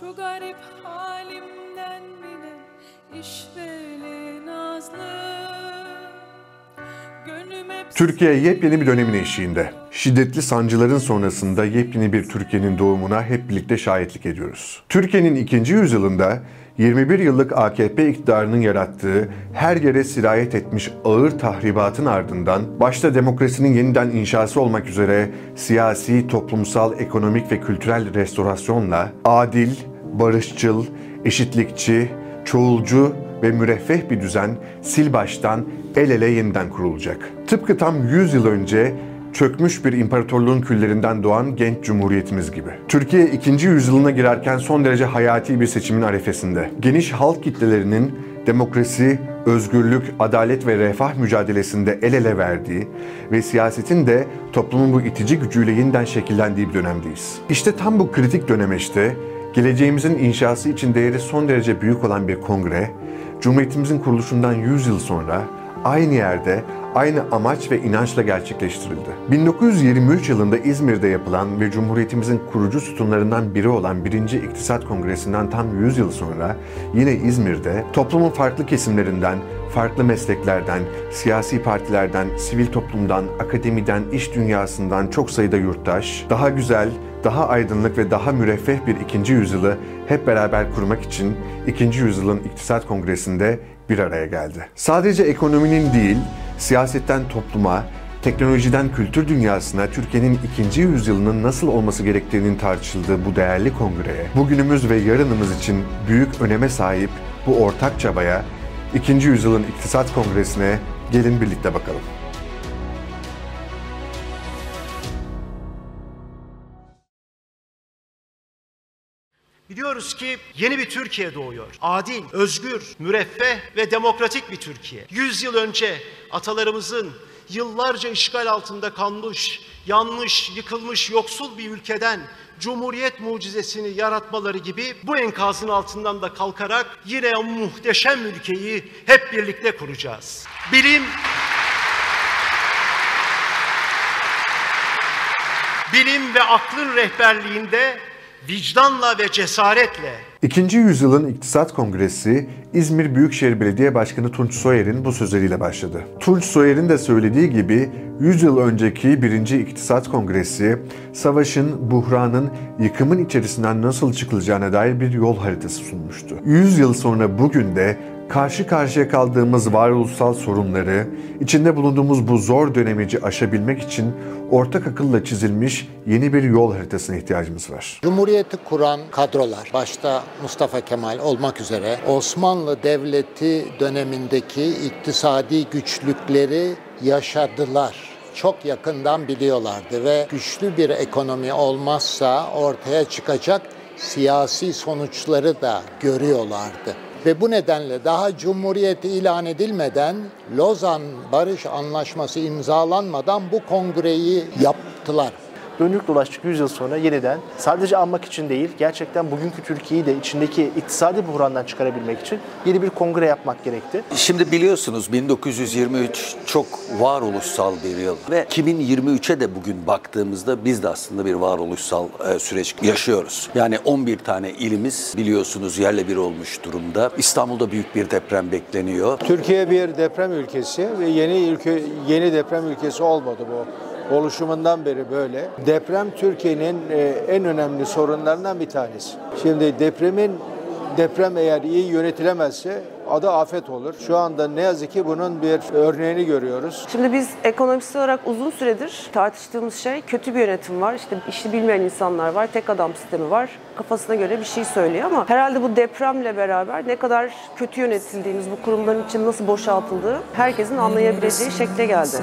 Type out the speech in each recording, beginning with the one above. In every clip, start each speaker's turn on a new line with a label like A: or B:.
A: Şu garip halimden bile işveli nazlı
B: Türkiye yepyeni bir dönemin eşiğinde. Şiddetli sancıların sonrasında yepyeni bir Türkiye'nin doğumuna hep birlikte şahitlik ediyoruz. Türkiye'nin ikinci yüzyılında 21 yıllık AKP iktidarının yarattığı her yere sirayet etmiş ağır tahribatın ardından başta demokrasinin yeniden inşası olmak üzere siyasi, toplumsal, ekonomik ve kültürel restorasyonla adil, barışçıl, eşitlikçi, çoğulcu ve müreffeh bir düzen sil baştan el ele yeniden kurulacak. Tıpkı tam 100 yıl önce çökmüş bir imparatorluğun küllerinden doğan genç cumhuriyetimiz gibi. Türkiye ikinci yüzyılına girerken son derece hayati bir seçimin arefesinde. Geniş halk kitlelerinin demokrasi, özgürlük, adalet ve refah mücadelesinde el ele verdiği ve siyasetin de toplumun bu itici gücüyle yeniden şekillendiği bir dönemdeyiz. İşte tam bu kritik dönemeçte geleceğimizin inşası için değeri son derece büyük olan bir kongre, Cumhuriyetimizin kuruluşundan 100 yıl sonra aynı yerde aynı amaç ve inançla gerçekleştirildi. 1923 yılında İzmir'de yapılan ve Cumhuriyetimizin kurucu sütunlarından biri olan 1. İktisat Kongresi'nden tam 100 yıl sonra yine İzmir'de toplumun farklı kesimlerinden, farklı mesleklerden, siyasi partilerden, sivil toplumdan, akademiden, iş dünyasından çok sayıda yurttaş, daha güzel, daha aydınlık ve daha müreffeh bir ikinci yüzyılı hep beraber kurmak için ikinci yüzyılın İktisat Kongresi'nde bir araya geldi. Sadece ekonominin değil, siyasetten topluma, teknolojiden kültür dünyasına Türkiye'nin ikinci yüzyılının nasıl olması gerektiğinin tartışıldığı bu değerli kongreye, bugünümüz ve yarınımız için büyük öneme sahip bu ortak çabaya, ikinci yüzyılın İktisat Kongresi'ne gelin birlikte bakalım.
C: Biliyoruz ki yeni bir Türkiye doğuyor. Adil, özgür, müreffeh ve demokratik bir Türkiye. Yüz yıl önce atalarımızın yıllarca işgal altında kalmış, yanmış, yıkılmış, yoksul bir ülkeden Cumhuriyet mucizesini yaratmaları gibi bu enkazın altından da kalkarak yine o muhteşem ülkeyi hep birlikte kuracağız. Bilim, bilim ve aklın rehberliğinde vicdanla ve cesaretle
B: İkinci yüzyılın İktisat Kongresi İzmir Büyükşehir Belediye Başkanı Tunç Soyer'in bu sözleriyle başladı. Tunç Soyer'in de söylediği gibi 100 yıl önceki 1. İktisat Kongresi savaşın, buhranın, yıkımın içerisinden nasıl çıkılacağına dair bir yol haritası sunmuştu. 100 yıl sonra bugün de karşı karşıya kaldığımız varoluşsal sorunları, içinde bulunduğumuz bu zor dönemici aşabilmek için ortak akılla çizilmiş yeni bir yol haritasına ihtiyacımız var.
D: Cumhuriyeti kuran kadrolar, başta Mustafa Kemal olmak üzere Osmanlı Devleti dönemindeki iktisadi güçlükleri yaşadılar çok yakından biliyorlardı ve güçlü bir ekonomi olmazsa ortaya çıkacak siyasi sonuçları da görüyorlardı. Ve bu nedenle daha Cumhuriyet ilan edilmeden Lozan Barış Anlaşması imzalanmadan bu kongreyi yaptılar.
E: Döndük dolaştık 100 yıl sonra yeniden sadece anmak için değil gerçekten bugünkü Türkiye'yi de içindeki iktisadi buhrandan çıkarabilmek için yeni bir kongre yapmak gerekti.
F: Şimdi biliyorsunuz 1923 çok varoluşsal bir yıl ve 2023'e de bugün baktığımızda biz de aslında bir varoluşsal e, süreç yaşıyoruz. Yani 11 tane ilimiz biliyorsunuz yerle bir olmuş durumda. İstanbul'da büyük bir deprem bekleniyor.
G: Türkiye bir deprem ülkesi ve yeni ülke yeni deprem ülkesi olmadı bu oluşumundan beri böyle. Deprem Türkiye'nin e, en önemli sorunlarından bir tanesi. Şimdi depremin deprem eğer iyi yönetilemezse adı afet olur. Şu anda ne yazık ki bunun bir örneğini görüyoruz.
H: Şimdi biz ekonomist olarak uzun süredir tartıştığımız şey kötü bir yönetim var. İşte işi bilmeyen insanlar var, tek adam sistemi var. Kafasına göre bir şey söylüyor ama herhalde bu depremle beraber ne kadar kötü yönetildiğimiz, bu kurumların için nasıl boşaltıldığı herkesin anlayabileceği şekle geldi.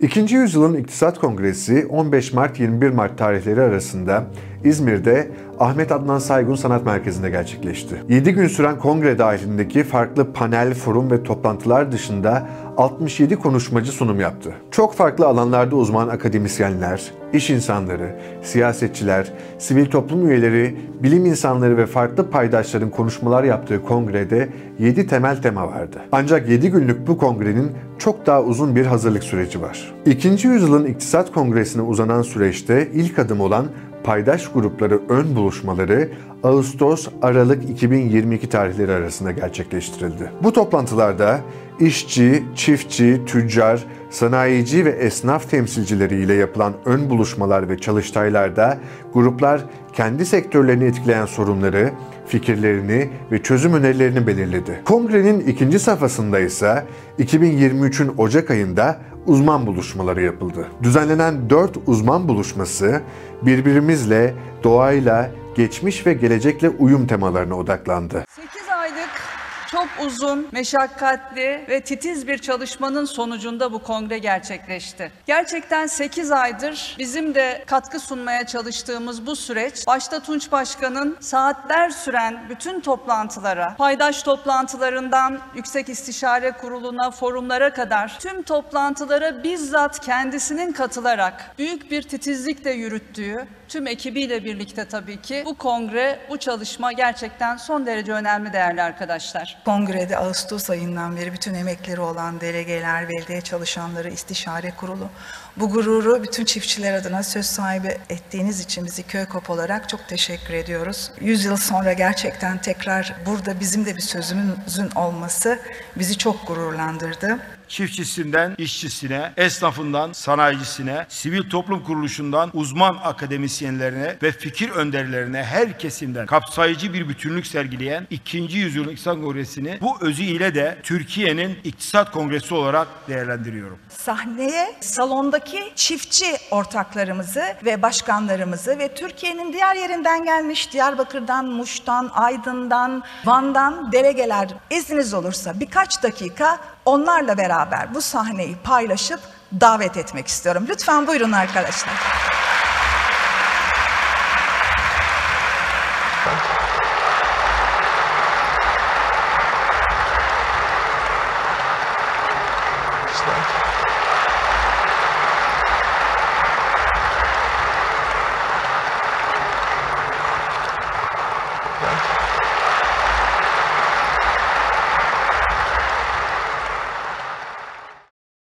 B: İkinci yüzyılın İktisat Kongresi 15 Mart 21 Mart tarihleri arasında İzmir'de Ahmet Adnan Saygun Sanat Merkezi'nde gerçekleşti. 7 gün süren kongre dahilindeki farklı panel, forum ve toplantılar dışında 67 konuşmacı sunum yaptı. Çok farklı alanlarda uzman akademisyenler, iş insanları, siyasetçiler, sivil toplum üyeleri, bilim insanları ve farklı paydaşların konuşmalar yaptığı kongrede 7 temel tema vardı. Ancak 7 günlük bu kongrenin çok daha uzun bir hazırlık süreci var. İkinci yüzyılın iktisat kongresine uzanan süreçte ilk adım olan paydaş grupları ön buluşmaları Ağustos-Aralık 2022 tarihleri arasında gerçekleştirildi. Bu toplantılarda işçi, çiftçi, tüccar, sanayici ve esnaf temsilcileriyle yapılan ön buluşmalar ve çalıştaylarda gruplar kendi sektörlerini etkileyen sorunları, fikirlerini ve çözüm önerilerini belirledi. Kongrenin ikinci safhasında ise 2023'ün Ocak ayında uzman buluşmaları yapıldı. Düzenlenen 4 uzman buluşması birbirimizle, doğayla, geçmiş ve gelecekle uyum temalarına odaklandı.
I: 8 aylık çok uzun, meşakkatli ve titiz bir çalışmanın sonucunda bu kongre gerçekleşti. Gerçekten 8 aydır bizim de katkı sunmaya çalıştığımız bu süreç, başta Tunç Başkan'ın saatler süren bütün toplantılara, paydaş toplantılarından Yüksek İstişare Kurulu'na, forumlara kadar tüm toplantılara bizzat kendisinin katılarak büyük bir titizlikle yürüttüğü, tüm ekibiyle birlikte tabii ki bu kongre, bu çalışma gerçekten son derece önemli değerli arkadaşlar.
J: Kongrede Ağustos ayından beri bütün emekleri olan delegeler, belediye çalışanları, istişare kurulu bu gururu bütün çiftçiler adına söz sahibi ettiğiniz için bizi Köykop olarak çok teşekkür ediyoruz. Yüz yıl sonra gerçekten tekrar burada bizim de bir sözümüzün olması bizi çok gururlandırdı.
K: Çiftçisinden işçisine, esnafından sanayicisine, sivil toplum kuruluşundan uzman akademisyenlerine ve fikir önderlerine her kesimden kapsayıcı bir bütünlük sergileyen 2. Yüzyıl İktisat Kongresi'ni bu özü ile de Türkiye'nin İktisat Kongresi olarak değerlendiriyorum.
J: Sahneye salondaki çiftçi ortaklarımızı ve başkanlarımızı ve Türkiye'nin diğer yerinden gelmiş Diyarbakır'dan, Muş'tan, Aydın'dan, Van'dan delegeler izniniz olursa birkaç dakika onlarla beraber bu sahneyi paylaşıp davet etmek istiyorum. Lütfen buyurun arkadaşlar.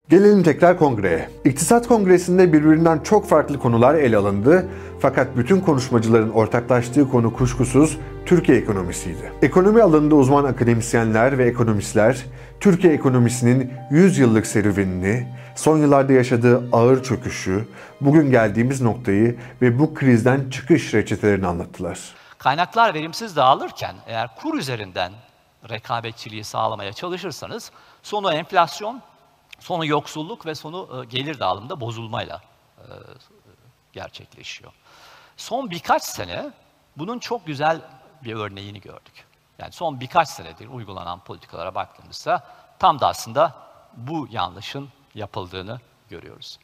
B: Gelelim tekrar kongreye. İktisat Kongresi'nde birbirinden çok farklı konular ele alındı fakat bütün konuşmacıların ortaklaştığı konu kuşkusuz Türkiye ekonomisiydi. Ekonomi alanında uzman akademisyenler ve ekonomistler Türkiye ekonomisinin 100 yıllık serüvenini, son yıllarda yaşadığı ağır çöküşü, bugün geldiğimiz noktayı ve bu krizden çıkış reçetelerini anlattılar.
L: Kaynaklar verimsiz dağılırken eğer kur üzerinden rekabetçiliği sağlamaya çalışırsanız sonu enflasyon, sonu yoksulluk ve sonu e, gelir dağılımında bozulmayla e, gerçekleşiyor. Son birkaç sene bunun çok güzel bir örneğini gördük. Yani son birkaç senedir uygulanan politikalara baktığımızda tam da aslında bu yanlışın yapıldığını görüyoruz.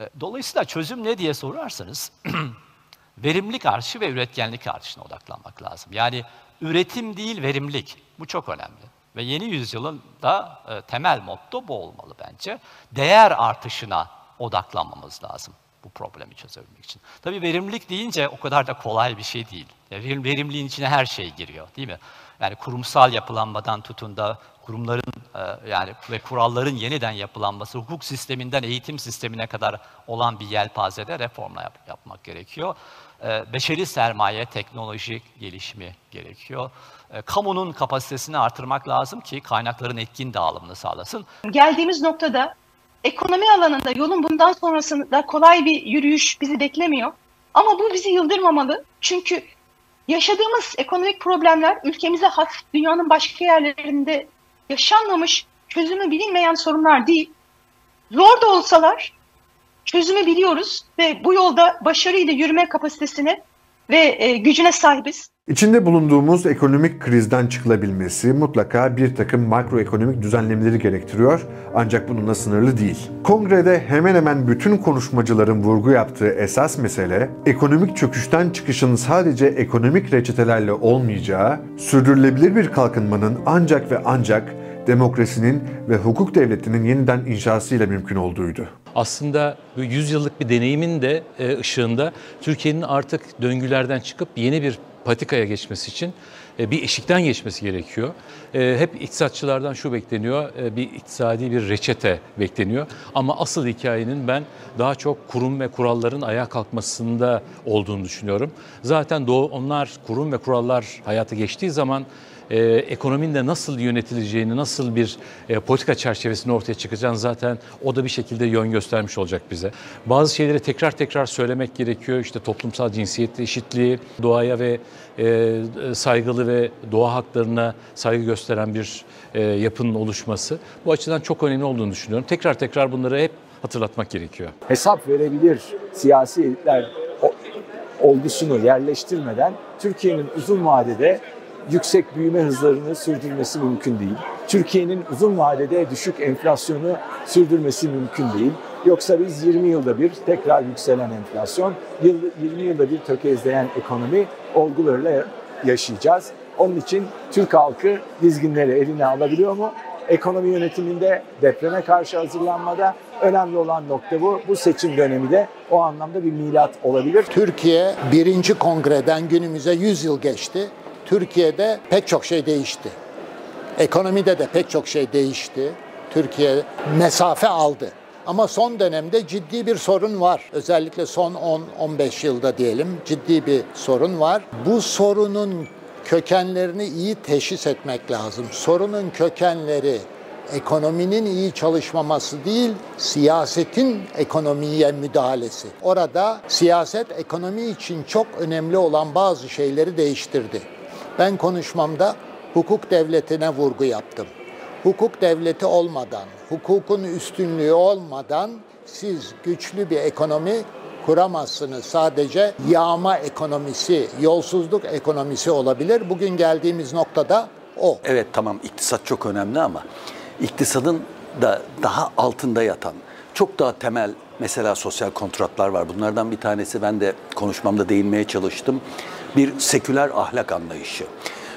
L: E, dolayısıyla çözüm ne diye sorarsanız verimlilik artışı ve üretkenlik artışına odaklanmak lazım. Yani üretim değil verimlilik. Bu çok önemli. Ve yeni yüzyılın da e, temel motto bu olmalı bence. Değer artışına odaklanmamız lazım bu problemi çözebilmek için. Tabii verimlilik deyince o kadar da kolay bir şey değil. Yani verimliliğin içine her şey giriyor değil mi? Yani kurumsal yapılanmadan tutun da kurumların e, yani ve kuralların yeniden yapılanması, hukuk sisteminden eğitim sistemine kadar olan bir yelpazede reformla yap, yapmak gerekiyor. E, beşeri sermaye, teknoloji gelişimi gerekiyor. E, kamunun kapasitesini artırmak lazım ki kaynakların etkin dağılımını sağlasın.
M: Geldiğimiz noktada ekonomi alanında yolun bundan sonrasında kolay bir yürüyüş bizi beklemiyor. Ama bu bizi yıldırmamalı. Çünkü yaşadığımız ekonomik problemler ülkemize has, dünyanın başka yerlerinde yaşanmamış, çözümü bilinmeyen sorunlar değil. Zor da olsalar çözümü biliyoruz ve bu yolda başarıyla yürüme kapasitesine ve e, gücüne sahibiz.
B: İçinde bulunduğumuz ekonomik krizden çıkılabilmesi mutlaka bir takım makroekonomik düzenlemeleri gerektiriyor ancak bununla sınırlı değil. Kongrede hemen hemen bütün konuşmacıların vurgu yaptığı esas mesele ekonomik çöküşten çıkışın sadece ekonomik reçetelerle olmayacağı, sürdürülebilir bir kalkınmanın ancak ve ancak demokrasinin ve hukuk devletinin yeniden inşasıyla mümkün olduğuydu.
N: Aslında bu 100 yıllık bir deneyimin de e, ışığında Türkiye'nin artık döngülerden çıkıp yeni bir patikaya geçmesi için e, bir eşikten geçmesi gerekiyor. E, Hep iktisatçılardan şu bekleniyor, e, bir iktisadi bir reçete bekleniyor. Ama asıl hikayenin ben daha çok kurum ve kuralların ayağa kalkmasında olduğunu düşünüyorum. Zaten doğu, onlar kurum ve kurallar hayata geçtiği zaman e, ekonominin de nasıl yönetileceğini, nasıl bir e, politika çerçevesini ortaya çıkacağını zaten o da bir şekilde yön göstermiş olacak bize. Bazı şeyleri tekrar tekrar söylemek gerekiyor. İşte toplumsal cinsiyet eşitliği, doğaya ve e, saygılı ve doğa haklarına saygı gösteren bir e, yapının oluşması. Bu açıdan çok önemli olduğunu düşünüyorum. Tekrar tekrar bunları hep hatırlatmak gerekiyor.
O: hesap verebilir siyasi elitler olgusunu yerleştirmeden Türkiye'nin uzun vadede yüksek büyüme hızlarını sürdürmesi mümkün değil. Türkiye'nin uzun vadede düşük enflasyonu sürdürmesi mümkün değil. Yoksa biz 20 yılda bir tekrar yükselen enflasyon, yıl- 20 yılda bir tökezleyen ekonomi olgularıyla yaşayacağız. Onun için Türk halkı dizginleri eline alabiliyor mu? Ekonomi yönetiminde, depreme karşı hazırlanmada önemli olan nokta bu. Bu seçim dönemi de o anlamda bir milat olabilir.
D: Türkiye birinci kongreden günümüze 100 yıl geçti. Türkiye'de pek çok şey değişti. Ekonomide de pek çok şey değişti. Türkiye mesafe aldı. Ama son dönemde ciddi bir sorun var. Özellikle son 10-15 yılda diyelim ciddi bir sorun var. Bu sorunun kökenlerini iyi teşhis etmek lazım. Sorunun kökenleri ekonominin iyi çalışmaması değil, siyasetin ekonomiye müdahalesi. Orada siyaset ekonomi için çok önemli olan bazı şeyleri değiştirdi. Ben konuşmamda hukuk devletine vurgu yaptım. Hukuk devleti olmadan, hukukun üstünlüğü olmadan siz güçlü bir ekonomi kuramazsınız. Sadece yağma ekonomisi, yolsuzluk ekonomisi olabilir. Bugün geldiğimiz noktada o.
F: Evet tamam iktisat çok önemli ama iktisadın da daha altında yatan çok daha temel mesela sosyal kontratlar var. Bunlardan bir tanesi ben de konuşmamda değinmeye çalıştım. Bir seküler ahlak anlayışı.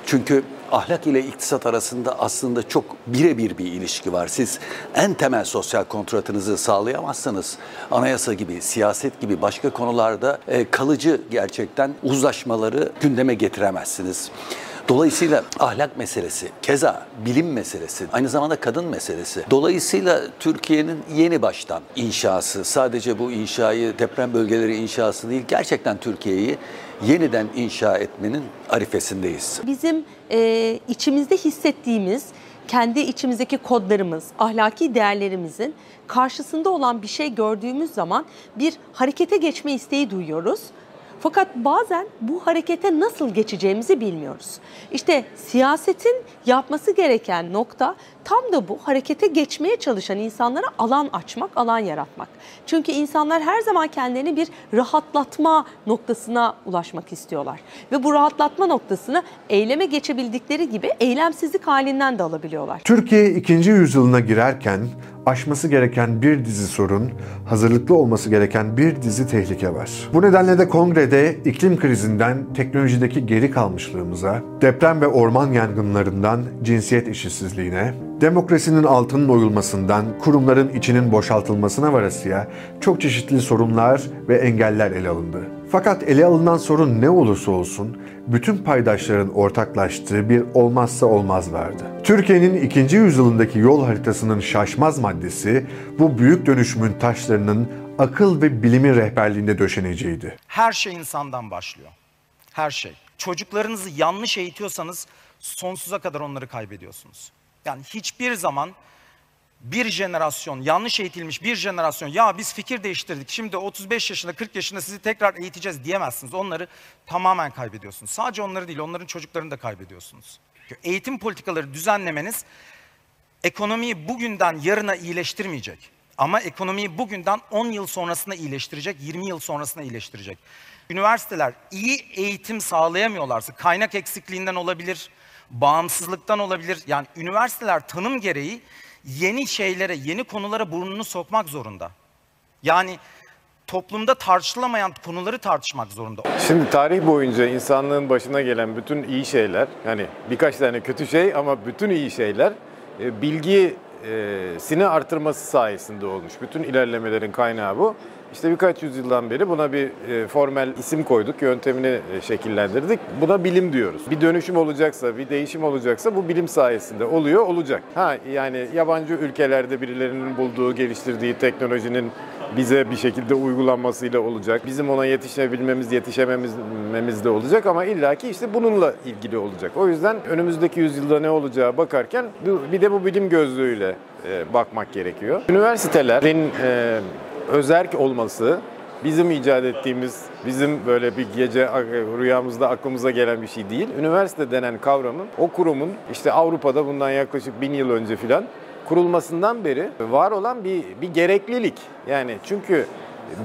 F: Çünkü ahlak ile iktisat arasında aslında çok birebir bir ilişki var. Siz en temel sosyal kontratınızı sağlayamazsanız anayasa gibi, siyaset gibi başka konularda e, kalıcı gerçekten uzlaşmaları gündeme getiremezsiniz. Dolayısıyla ahlak meselesi, keza bilim meselesi, aynı zamanda kadın meselesi. Dolayısıyla Türkiye'nin yeni baştan inşası, sadece bu inşayı, deprem bölgeleri inşası değil, gerçekten Türkiye'yi yeniden inşa etmenin arifesindeyiz.
P: Bizim e, içimizde hissettiğimiz, kendi içimizdeki kodlarımız, ahlaki değerlerimizin karşısında olan bir şey gördüğümüz zaman bir harekete geçme isteği duyuyoruz. Fakat bazen bu harekete nasıl geçeceğimizi bilmiyoruz. İşte siyasetin yapması gereken nokta tam da bu harekete geçmeye çalışan insanlara alan açmak, alan yaratmak. Çünkü insanlar her zaman kendilerini bir rahatlatma noktasına ulaşmak istiyorlar. Ve bu rahatlatma noktasını eyleme geçebildikleri gibi eylemsizlik halinden de alabiliyorlar.
B: Türkiye 2. yüzyılına girerken aşması gereken bir dizi sorun, hazırlıklı olması gereken bir dizi tehlike var. Bu nedenle de kongrede iklim krizinden teknolojideki geri kalmışlığımıza, deprem ve orman yangınlarından cinsiyet eşitsizliğine, demokrasinin altının oyulmasından kurumların içinin boşaltılmasına varasıya çok çeşitli sorunlar ve engeller ele alındı. Fakat ele alınan sorun ne olursa olsun bütün paydaşların ortaklaştığı bir olmazsa olmaz vardı. Türkiye'nin ikinci yüzyılındaki yol haritasının şaşmaz maddesi bu büyük dönüşümün taşlarının akıl ve bilimin rehberliğinde döşeneceğiydi.
Q: Her şey insandan başlıyor. Her şey. Çocuklarınızı yanlış eğitiyorsanız sonsuza kadar onları kaybediyorsunuz. Yani hiçbir zaman bir jenerasyon, yanlış eğitilmiş bir jenerasyon ya biz fikir değiştirdik şimdi 35 yaşında 40 yaşında sizi tekrar eğiteceğiz diyemezsiniz. Onları tamamen kaybediyorsunuz. Sadece onları değil onların çocuklarını da kaybediyorsunuz. Eğitim politikaları düzenlemeniz ekonomiyi bugünden yarına iyileştirmeyecek. Ama ekonomiyi bugünden 10 yıl sonrasında iyileştirecek, 20 yıl sonrasında iyileştirecek. Üniversiteler iyi eğitim sağlayamıyorlarsa kaynak eksikliğinden olabilir, bağımsızlıktan olabilir. Yani üniversiteler tanım gereği yeni şeylere, yeni konulara burnunu sokmak zorunda. Yani toplumda tartışılamayan konuları tartışmak zorunda.
R: Şimdi tarih boyunca insanlığın başına gelen bütün iyi şeyler, yani birkaç tane kötü şey ama bütün iyi şeyler e, bilgisini artırması sayesinde olmuş. Bütün ilerlemelerin kaynağı bu. İşte birkaç yüzyıldan beri buna bir e, formel isim koyduk, yöntemini e, şekillendirdik. Buna bilim diyoruz. Bir dönüşüm olacaksa, bir değişim olacaksa bu bilim sayesinde oluyor, olacak. Ha yani yabancı ülkelerde birilerinin bulduğu, geliştirdiği teknolojinin bize bir şekilde uygulanmasıyla olacak. Bizim ona yetişebilmemiz, yetişemememiz de olacak ama illaki işte bununla ilgili olacak. O yüzden önümüzdeki yüzyılda ne olacağı bakarken bir de bu bilim gözlüğüyle e, bakmak gerekiyor. Üniversitelerin özerk olması bizim icat ettiğimiz, bizim böyle bir gece rüyamızda aklımıza gelen bir şey değil. Üniversite denen kavramın o kurumun işte Avrupa'da bundan yaklaşık bin yıl önce filan kurulmasından beri var olan bir, bir gereklilik. Yani çünkü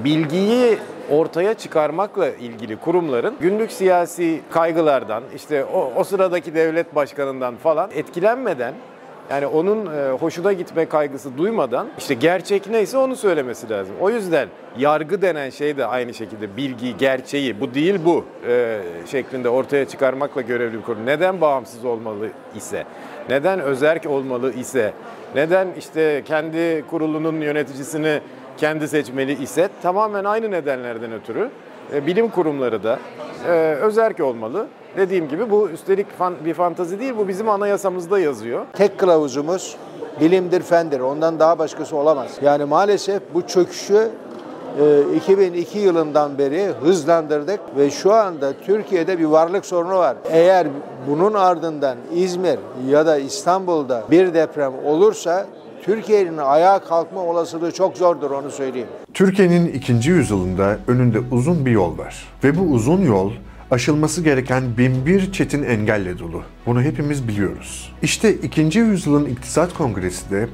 R: bilgiyi ortaya çıkarmakla ilgili kurumların günlük siyasi kaygılardan, işte o, o sıradaki devlet başkanından falan etkilenmeden yani onun e, hoşuna gitme kaygısı duymadan işte gerçek neyse onu söylemesi lazım. O yüzden yargı denen şey de aynı şekilde bilgi, gerçeği bu değil bu e, şeklinde ortaya çıkarmakla görevli bir kurum. Neden bağımsız olmalı ise, neden özerk olmalı ise, neden işte kendi kurulunun yöneticisini kendi seçmeli ise tamamen aynı nedenlerden ötürü bilim kurumları da e, özerk olmalı. Dediğim gibi bu üstelik bir fantazi değil, bu bizim anayasamızda yazıyor.
G: Tek kılavuzumuz bilimdir, fendir. Ondan daha başkası olamaz. Yani maalesef bu çöküşü e, 2002 yılından beri hızlandırdık ve şu anda Türkiye'de bir varlık sorunu var. Eğer bunun ardından İzmir ya da İstanbul'da bir deprem olursa Türkiye'nin ayağa kalkma olasılığı çok zordur onu söyleyeyim.
B: Türkiye'nin ikinci yüzyılında önünde uzun bir yol var. Ve bu uzun yol aşılması gereken binbir çetin engelle dolu. Bunu hepimiz biliyoruz. İşte ikinci yüzyılın iktisat kongresi de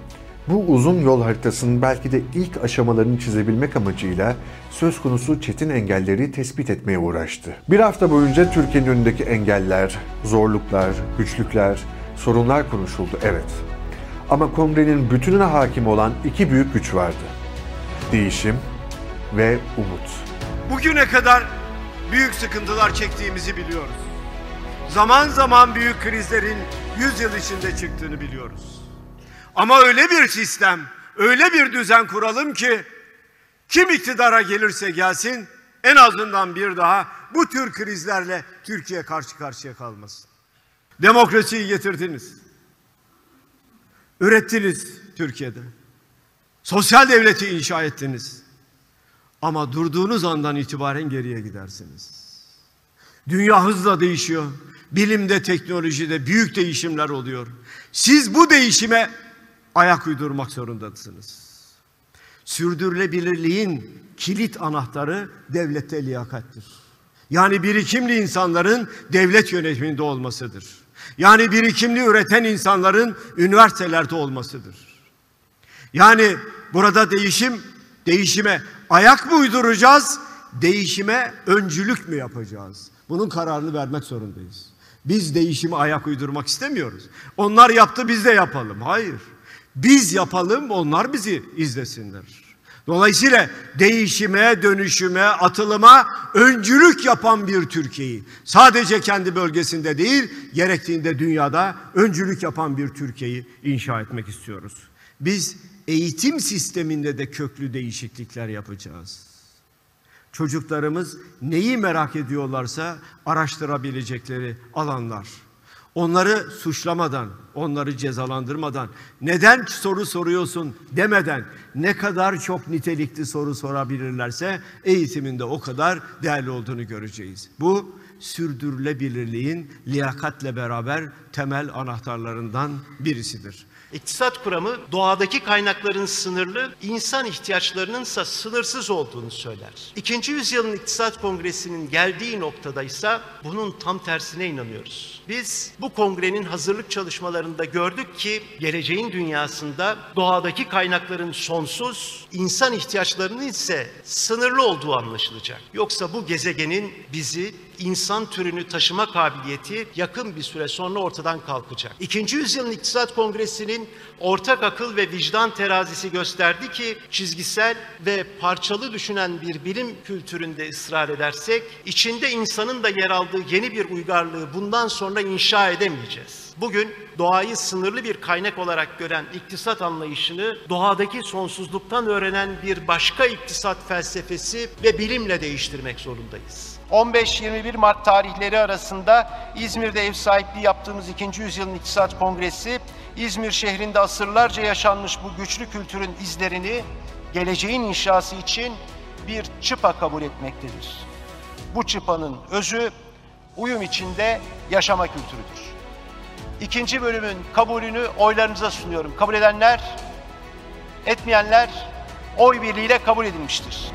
B: bu uzun yol haritasının belki de ilk aşamalarını çizebilmek amacıyla söz konusu çetin engelleri tespit etmeye uğraştı. Bir hafta boyunca Türkiye'nin önündeki engeller, zorluklar, güçlükler, sorunlar konuşuldu evet. Ama kongrenin bütününe hakim olan iki büyük güç vardı. Değişim ve umut.
C: Bugüne kadar büyük sıkıntılar çektiğimizi biliyoruz. Zaman zaman büyük krizlerin 100 yıl içinde çıktığını biliyoruz. Ama öyle bir sistem, öyle bir düzen kuralım ki kim iktidara gelirse gelsin en azından bir daha bu tür krizlerle Türkiye karşı karşıya kalmasın. Demokrasiyi getirdiniz. Ürettiniz Türkiye'de. Sosyal devleti inşa ettiniz. Ama durduğunuz andan itibaren geriye gidersiniz. Dünya hızla değişiyor. Bilimde, teknolojide büyük değişimler oluyor. Siz bu değişime ayak uydurmak zorundasınız. Sürdürülebilirliğin kilit anahtarı devlette liyakattir. Yani birikimli insanların devlet yönetiminde olmasıdır. Yani birikimli üreten insanların üniversitelerde olmasıdır. Yani burada değişim, değişime ayak mı uyduracağız, değişime öncülük mü yapacağız? Bunun kararını vermek zorundayız. Biz değişime ayak uydurmak istemiyoruz. Onlar yaptı biz de yapalım. Hayır. Biz yapalım onlar bizi izlesinler. Dolayısıyla değişime, dönüşüme, atılıma öncülük yapan bir Türkiye'yi sadece kendi bölgesinde değil, gerektiğinde dünyada öncülük yapan bir Türkiye'yi inşa etmek istiyoruz. Biz eğitim sisteminde de köklü değişiklikler yapacağız. Çocuklarımız neyi merak ediyorlarsa araştırabilecekleri alanlar. Onları suçlamadan, onları cezalandırmadan, neden soru soruyorsun demeden ne kadar çok nitelikli soru sorabilirlerse eğitiminde o kadar değerli olduğunu göreceğiz. Bu sürdürülebilirliğin liyakatle beraber temel anahtarlarından birisidir. İktisat kuramı doğadaki kaynakların sınırlı, insan ihtiyaçlarının ise sınırsız olduğunu söyler. İkinci yüzyılın iktisat kongresinin geldiği noktada ise bunun tam tersine inanıyoruz. Biz bu kongrenin hazırlık çalışmalarında gördük ki geleceğin dünyasında doğadaki kaynakların sonsuz, insan ihtiyaçlarının ise sınırlı olduğu anlaşılacak. Yoksa bu gezegenin bizi insan türünü taşıma kabiliyeti yakın bir süre sonra ortadan kalkacak. İkinci yüzyılın iktisat kongresini
K: neslin ortak akıl ve vicdan terazisi gösterdi ki çizgisel ve parçalı düşünen bir bilim kültüründe ısrar edersek içinde insanın da yer aldığı yeni bir uygarlığı bundan sonra inşa edemeyeceğiz. Bugün doğayı sınırlı bir kaynak olarak gören iktisat anlayışını doğadaki sonsuzluktan öğrenen bir başka iktisat felsefesi ve bilimle değiştirmek zorundayız. 15-21 Mart tarihleri arasında İzmir'de ev sahipliği yaptığımız 2. yüzyılın İktisat Kongresi, İzmir şehrinde asırlarca yaşanmış bu güçlü kültürün izlerini geleceğin inşası için bir çıpa kabul etmektedir. Bu çıpanın özü uyum içinde yaşama kültürüdür. İkinci bölümün kabulünü oylarınıza sunuyorum. Kabul edenler, etmeyenler oy birliğiyle kabul edilmiştir.